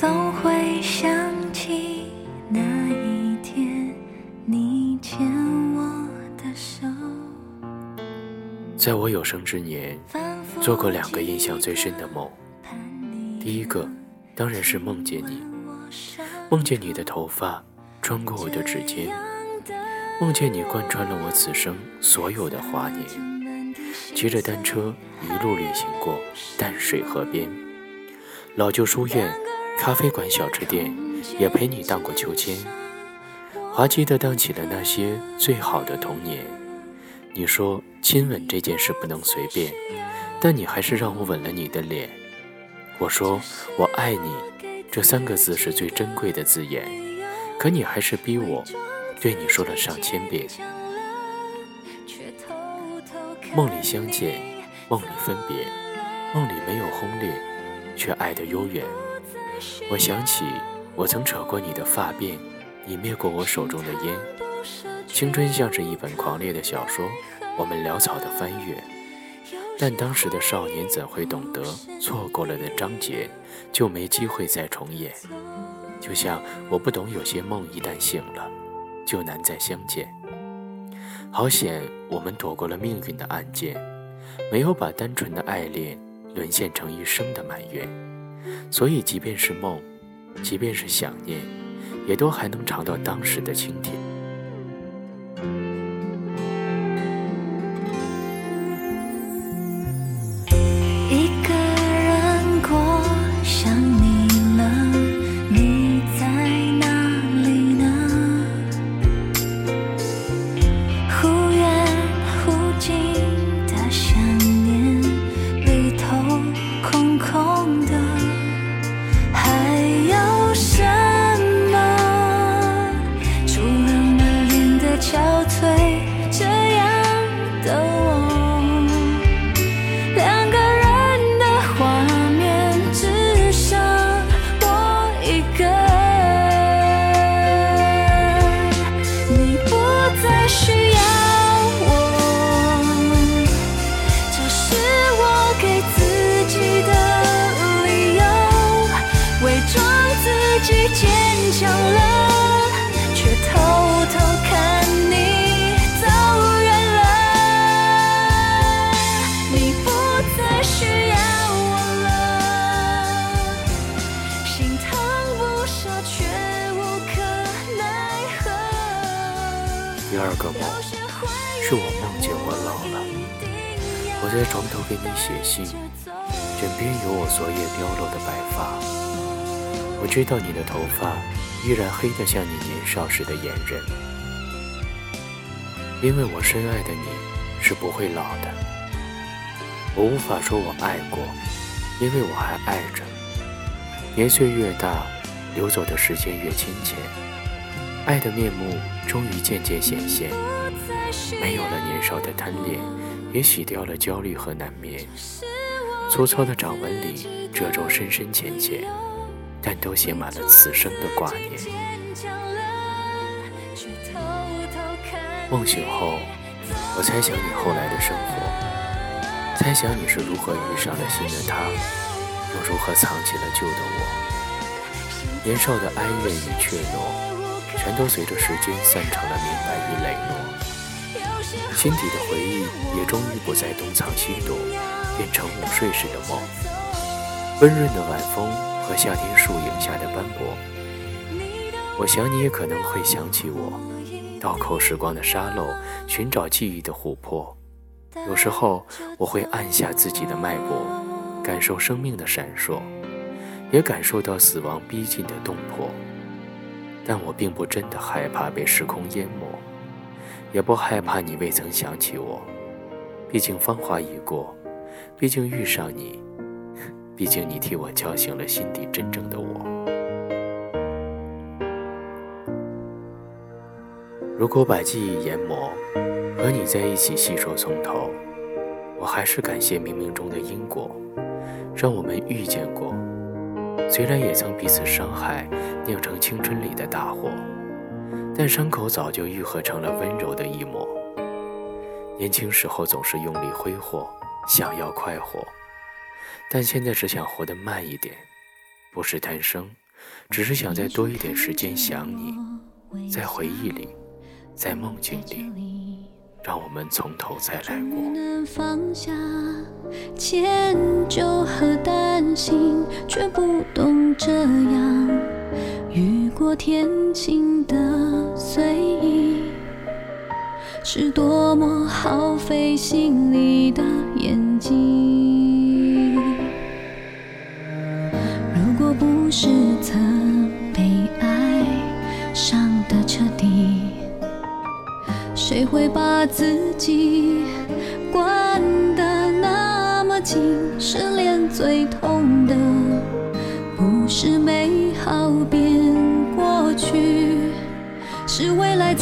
总会想起那一天你牵我的手。在我有生之年，做过两个印象最深的梦。第一个，当然是梦见你，梦见你的头发穿过我的指尖，梦见你贯穿了我此生所有的华年。骑着单车一路旅行过淡水河边，老旧书院、咖啡馆、小吃店，也陪你荡过秋千，滑稽地荡起了那些最好的童年。你说亲吻这件事不能随便，但你还是让我吻了你的脸。我说我爱你，这三个字是最珍贵的字眼，可你还是逼我对你说了上千遍。梦里相见，梦里分别，梦里没有轰烈，却爱得悠远。我想起我曾扯过你的发辫，你灭过我手中的烟。青春像是一本狂烈的小说，我们潦草的翻阅。但当时的少年怎会懂得，错过了的章节就没机会再重演。就像我不懂，有些梦一旦醒了，就难再相见。好险，我们躲过了命运的暗箭，没有把单纯的爱恋沦陷成一生的埋怨。所以，即便是梦，即便是想念，也都还能尝到当时的清甜。床头给你写信，枕边有我昨夜凋落的白发。我知道你的头发依然黑得像你年少时的眼仁，因为我深爱的你是不会老的。我无法说我爱过，因为我还爱着。年岁越大，流走的时间越亲切。爱的面目终于渐渐显现，没有了年少的贪恋，也洗掉了焦虑和难眠。粗糙的掌纹里褶皱深深浅浅，但都写满了此生的挂念。梦醒后，我猜想你后来的生活，猜想你是如何遇上了新的他，又如何藏起了旧的我。年少的哀怨与怯懦。全都随着时间散成了明白与磊落，心底的回忆也终于不再东藏西躲，变成午睡时的梦。温润的晚风和夏天树影下的斑驳，我想你也可能会想起我。倒扣时光的沙漏，寻找记忆的琥珀。有时候我会按下自己的脉搏，感受生命的闪烁，也感受到死亡逼近的动魄。但我并不真的害怕被时空淹没，也不害怕你未曾想起我。毕竟芳华已过，毕竟遇上你，毕竟你替我叫醒了心底真正的我。如果把记忆研磨，和你在一起细说从头，我还是感谢冥冥中的因果，让我们遇见过。虽然也曾彼此伤害，酿成青春里的大祸，但伤口早就愈合成了温柔的一抹。年轻时候总是用力挥霍，想要快活，但现在只想活得慢一点，不是贪生，只是想再多一点时间想你，在回忆里，在梦境里，让我们从头再来过。能放下迁就和担心，却不懂这样雨过天晴的，是多么耗费心力的演技。如果不是曾被爱伤得彻底，谁会把自己关得那么紧？失恋最痛的不是美好变过去，是未来